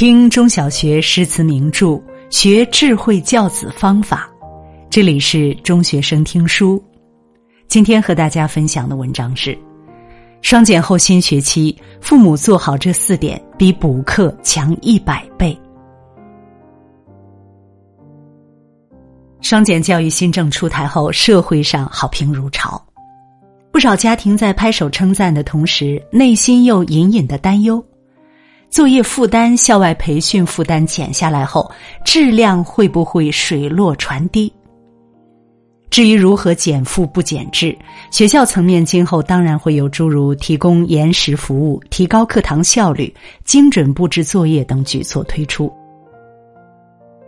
听中小学诗词名著，学智慧教子方法。这里是中学生听书。今天和大家分享的文章是：双减后新学期，父母做好这四点，比补课强一百倍。双减教育新政出台后，社会上好评如潮，不少家庭在拍手称赞的同时，内心又隐隐的担忧。作业负担、校外培训负担减下来后，质量会不会水落船低？至于如何减负不减质，学校层面今后当然会有诸如提供延时服务、提高课堂效率、精准布置作业等举措推出。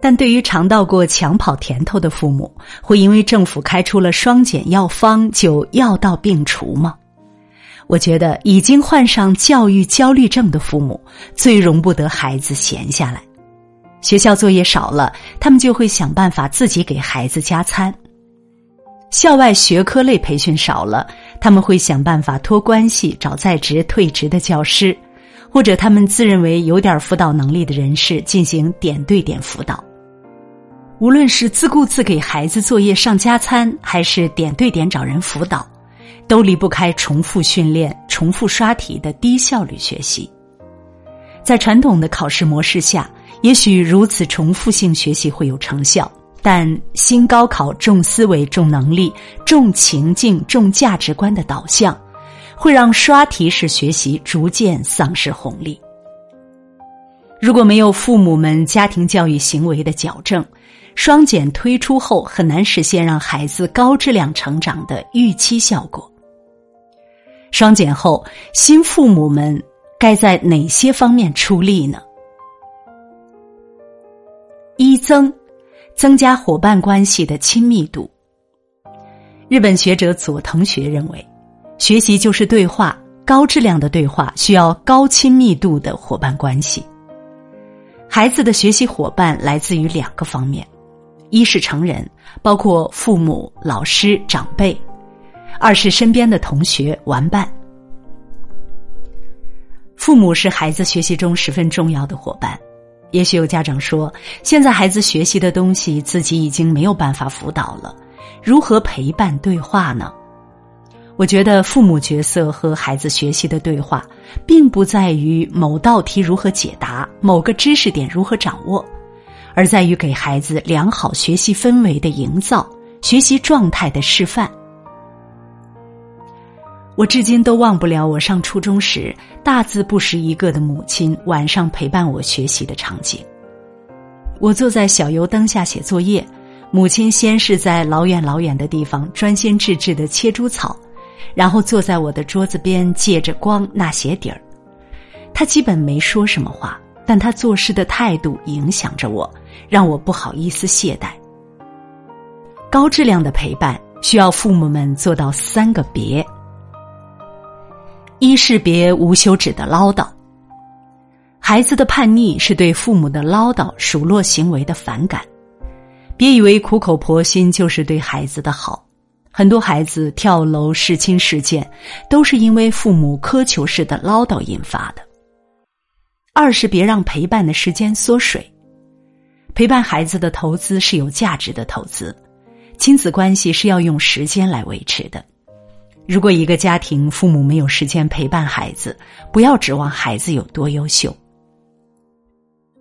但对于尝到过抢跑甜头的父母，会因为政府开出了双减药方就药到病除吗？我觉得已经患上教育焦虑症的父母最容不得孩子闲下来。学校作业少了，他们就会想办法自己给孩子加餐；校外学科类培训少了，他们会想办法托关系找在职退职的教师，或者他们自认为有点辅导能力的人士进行点对点辅导。无论是自顾自给孩子作业上加餐，还是点对点找人辅导。都离不开重复训练、重复刷题的低效率学习。在传统的考试模式下，也许如此重复性学习会有成效，但新高考重思维、重能力、重情境、重价值观的导向，会让刷题式学习逐渐丧失红利。如果没有父母们家庭教育行为的矫正，双减推出后很难实现让孩子高质量成长的预期效果。双减后，新父母们该在哪些方面出力呢？一增，增加伙伴关系的亲密度。日本学者佐藤学认为，学习就是对话，高质量的对话需要高亲密度的伙伴关系。孩子的学习伙伴来自于两个方面：一是成人，包括父母、老师、长辈。二是身边的同学玩伴，父母是孩子学习中十分重要的伙伴。也许有家长说，现在孩子学习的东西自己已经没有办法辅导了，如何陪伴对话呢？我觉得父母角色和孩子学习的对话，并不在于某道题如何解答，某个知识点如何掌握，而在于给孩子良好学习氛围的营造，学习状态的示范。我至今都忘不了我上初中时大字不识一个的母亲晚上陪伴我学习的场景。我坐在小油灯下写作业，母亲先是在老远老远的地方专心致志的切猪草，然后坐在我的桌子边借着光纳鞋底儿。她基本没说什么话，但她做事的态度影响着我，让我不好意思懈怠。高质量的陪伴需要父母们做到三个别。一是别无休止的唠叨。孩子的叛逆是对父母的唠叨、数落行为的反感。别以为苦口婆心就是对孩子的好，很多孩子跳楼、弑亲事件，都是因为父母苛求式的唠叨引发的。二是别让陪伴的时间缩水。陪伴孩子的投资是有价值的投资，亲子关系是要用时间来维持的。如果一个家庭父母没有时间陪伴孩子，不要指望孩子有多优秀。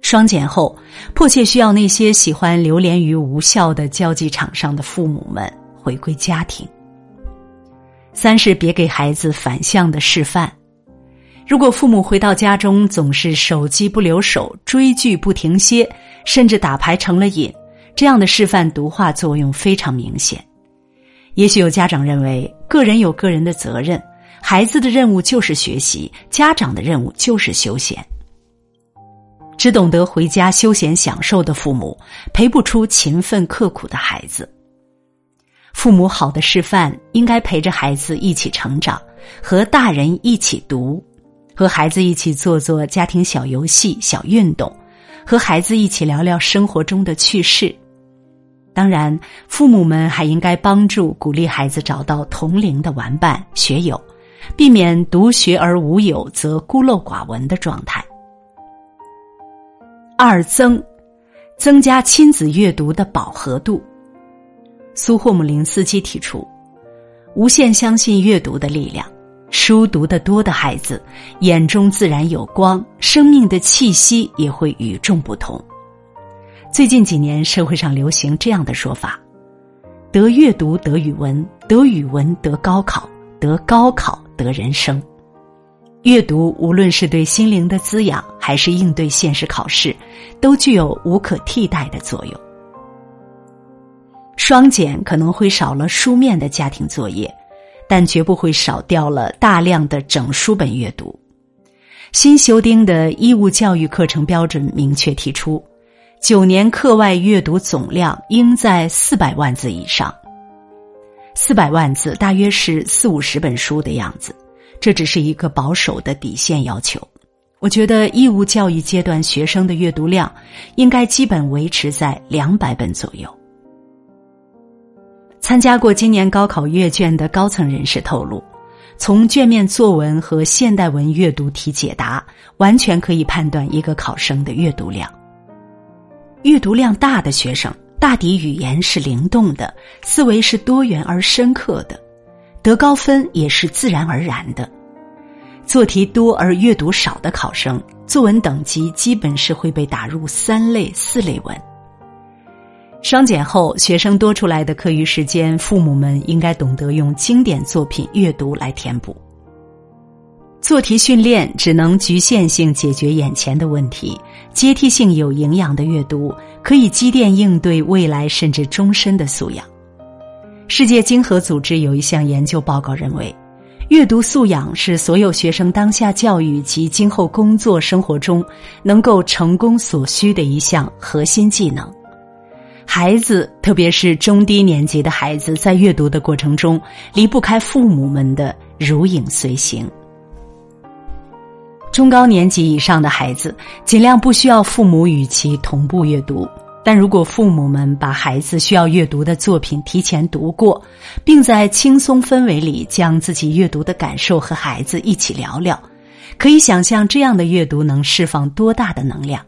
双减后，迫切需要那些喜欢流连于无效的交际场上的父母们回归家庭。三是别给孩子反向的示范。如果父母回到家中总是手机不留手、追剧不停歇，甚至打牌成了瘾，这样的示范毒化作用非常明显。也许有家长认为，个人有个人的责任，孩子的任务就是学习，家长的任务就是休闲。只懂得回家休闲享受的父母，陪不出勤奋刻苦的孩子。父母好的示范，应该陪着孩子一起成长，和大人一起读，和孩子一起做做家庭小游戏、小运动，和孩子一起聊聊生活中的趣事。当然，父母们还应该帮助鼓励孩子找到同龄的玩伴、学友，避免独学而无友则孤陋寡闻的状态。二增，增加亲子阅读的饱和度。苏霍姆林斯基提出，无限相信阅读的力量。书读得多的孩子，眼中自然有光，生命的气息也会与众不同。最近几年，社会上流行这样的说法：得阅读得语文，得语文得高考，得高考得人生。阅读无论是对心灵的滋养，还是应对现实考试，都具有无可替代的作用。双减可能会少了书面的家庭作业。但绝不会少掉了大量的整书本阅读。新修订的义务教育课程标准明确提出，九年课外阅读总量应在四百万字以上。四百万字大约是四五十本书的样子，这只是一个保守的底线要求。我觉得义务教育阶段学生的阅读量应该基本维持在两百本左右。参加过今年高考阅卷的高层人士透露，从卷面作文和现代文阅读题解答，完全可以判断一个考生的阅读量。阅读量大的学生，大抵语言是灵动的，思维是多元而深刻的，得高分也是自然而然的。做题多而阅读少的考生，作文等级基本是会被打入三类、四类文。双减后，学生多出来的课余时间，父母们应该懂得用经典作品阅读来填补。做题训练只能局限性解决眼前的问题，阶梯性有营养的阅读可以积淀应对未来甚至终身的素养。世界经合组织有一项研究报告认为，阅读素养是所有学生当下教育及今后工作生活中能够成功所需的一项核心技能。孩子，特别是中低年级的孩子，在阅读的过程中离不开父母们的如影随形。中高年级以上的孩子，尽量不需要父母与其同步阅读。但如果父母们把孩子需要阅读的作品提前读过，并在轻松氛围里将自己阅读的感受和孩子一起聊聊，可以想象这样的阅读能释放多大的能量。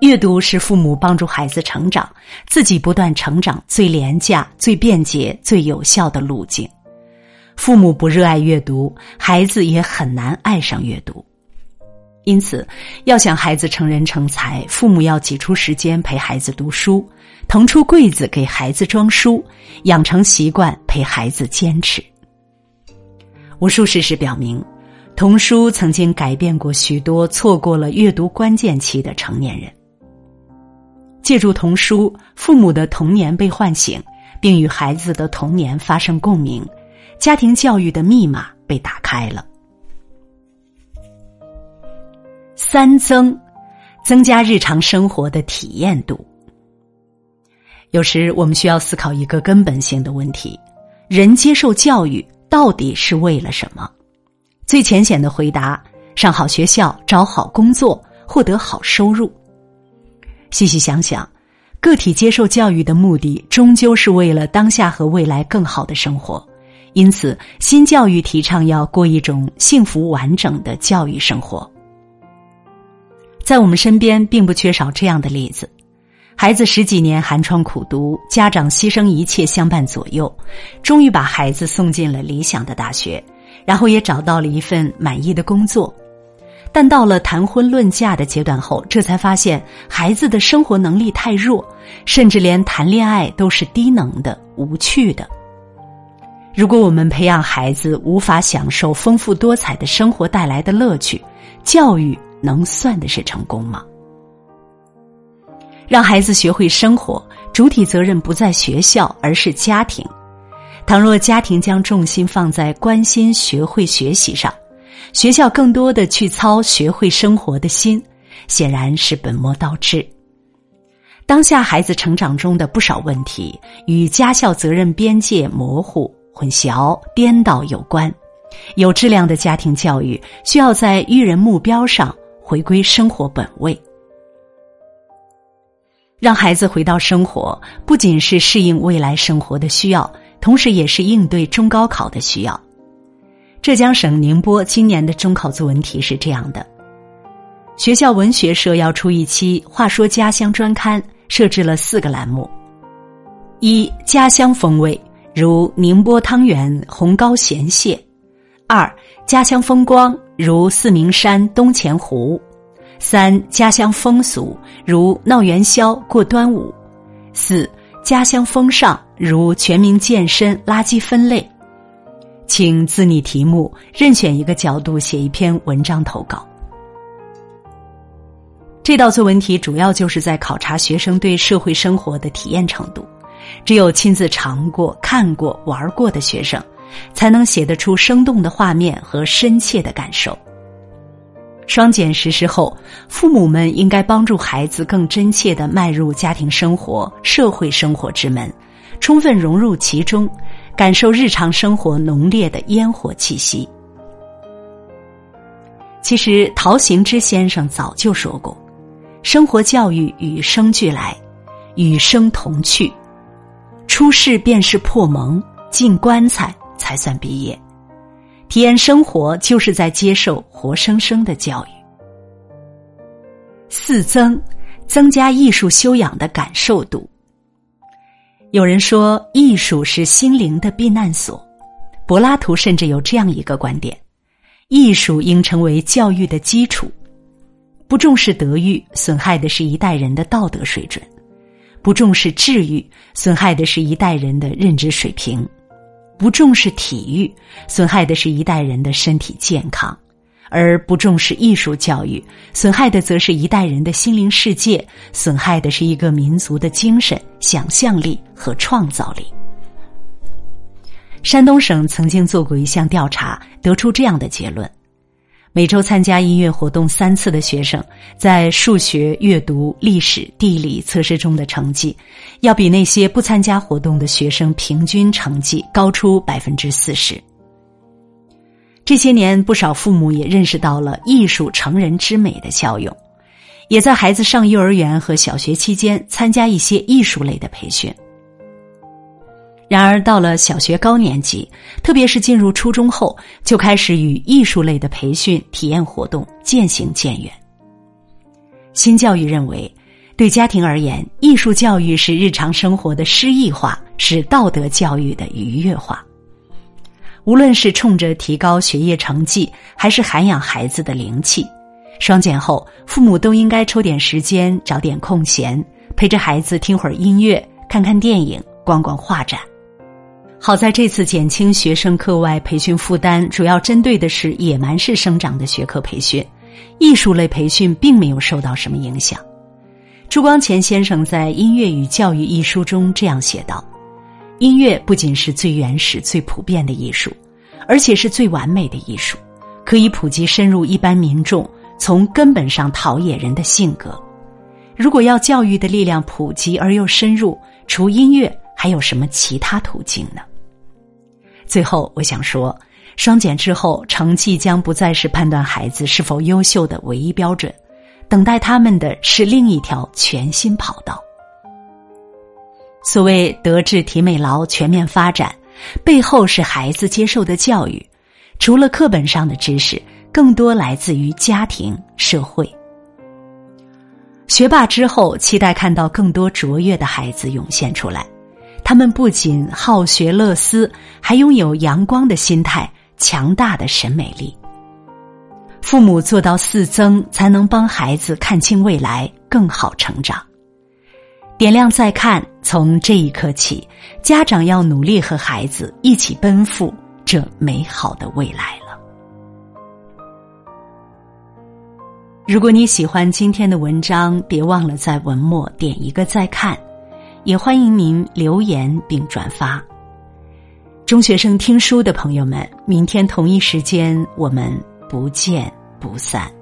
阅读是父母帮助孩子成长、自己不断成长最廉价、最便捷、最有效的路径。父母不热爱阅读，孩子也很难爱上阅读。因此，要想孩子成人成才，父母要挤出时间陪孩子读书，腾出柜子给孩子装书，养成习惯陪孩子坚持。无数事实表明，童书曾经改变过许多错过了阅读关键期的成年人。借助童书，父母的童年被唤醒，并与孩子的童年发生共鸣，家庭教育的密码被打开了。三增，增加日常生活的体验度。有时我们需要思考一个根本性的问题：人接受教育到底是为了什么？最浅显的回答：上好学校，找好工作，获得好收入。细细想想，个体接受教育的目的，终究是为了当下和未来更好的生活。因此，新教育提倡要过一种幸福完整的教育生活。在我们身边，并不缺少这样的例子：孩子十几年寒窗苦读，家长牺牲一切相伴左右，终于把孩子送进了理想的大学，然后也找到了一份满意的工作。但到了谈婚论嫁的阶段后，这才发现孩子的生活能力太弱，甚至连谈恋爱都是低能的、无趣的。如果我们培养孩子无法享受丰富多彩的生活带来的乐趣，教育能算的是成功吗？让孩子学会生活，主体责任不在学校，而是家庭。倘若家庭将重心放在关心、学会学习上。学校更多的去操学会生活的心，显然是本末倒置。当下孩子成长中的不少问题与家校责任边界模糊、混淆、颠倒有关。有质量的家庭教育需要在育人目标上回归生活本位，让孩子回到生活，不仅是适应未来生活的需要，同时也是应对中高考的需要。浙江省宁波今年的中考作文题是这样的：学校文学社要出一期《话说家乡》专刊，设置了四个栏目：一、家乡风味，如宁波汤圆、红膏咸蟹；二、家乡风光，如四明山、东钱湖；三、家乡风俗，如闹元宵、过端午；四、家乡风尚，如全民健身、垃圾分类。请自拟题目，任选一个角度写一篇文章投稿。这道作文题主要就是在考察学生对社会生活的体验程度。只有亲自尝过、看过、玩过的学生，才能写得出生动的画面和深切的感受。双减实施后，父母们应该帮助孩子更真切的迈入家庭生活、社会生活之门，充分融入其中。感受日常生活浓烈的烟火气息。其实，陶行知先生早就说过：“生活教育与生俱来，与生同去。出世便是破蒙，进棺材才算毕业。体验生活，就是在接受活生生的教育。”四增，增加艺术修养的感受度。有人说，艺术是心灵的避难所。柏拉图甚至有这样一个观点：艺术应成为教育的基础。不重视德育，损害的是一代人的道德水准；不重视智育，损害的是一代人的认知水平；不重视体育，损害的是一代人的身体健康。而不重视艺术教育，损害的则是一代人的心灵世界，损害的是一个民族的精神、想象力和创造力。山东省曾经做过一项调查，得出这样的结论：每周参加音乐活动三次的学生，在数学、阅读、历史、地理测试中的成绩，要比那些不参加活动的学生平均成绩高出百分之四十。这些年，不少父母也认识到了艺术成人之美的效用，也在孩子上幼儿园和小学期间参加一些艺术类的培训。然而，到了小学高年级，特别是进入初中后，就开始与艺术类的培训、体验活动渐行渐远。新教育认为，对家庭而言，艺术教育是日常生活的诗意化，是道德教育的愉悦化。无论是冲着提高学业成绩，还是涵养孩子的灵气，双减后，父母都应该抽点时间，找点空闲，陪着孩子听会儿音乐，看看电影，逛逛画展。好在这次减轻学生课外培训负担，主要针对的是野蛮式生长的学科培训，艺术类培训并没有受到什么影响。朱光潜先生在《音乐与教育》一书中这样写道。音乐不仅是最原始、最普遍的艺术，而且是最完美的艺术，可以普及深入一般民众，从根本上陶冶人的性格。如果要教育的力量普及而又深入，除音乐还有什么其他途径呢？最后，我想说，双减之后，成绩将不再是判断孩子是否优秀的唯一标准，等待他们的是另一条全新跑道。所谓德智体美劳全面发展，背后是孩子接受的教育，除了课本上的知识，更多来自于家庭、社会。学霸之后，期待看到更多卓越的孩子涌现出来，他们不仅好学乐思，还拥有阳光的心态、强大的审美力。父母做到四增，才能帮孩子看清未来，更好成长。点亮再看，从这一刻起，家长要努力和孩子一起奔赴这美好的未来了。如果你喜欢今天的文章，别忘了在文末点一个再看，也欢迎您留言并转发。中学生听书的朋友们，明天同一时间我们不见不散。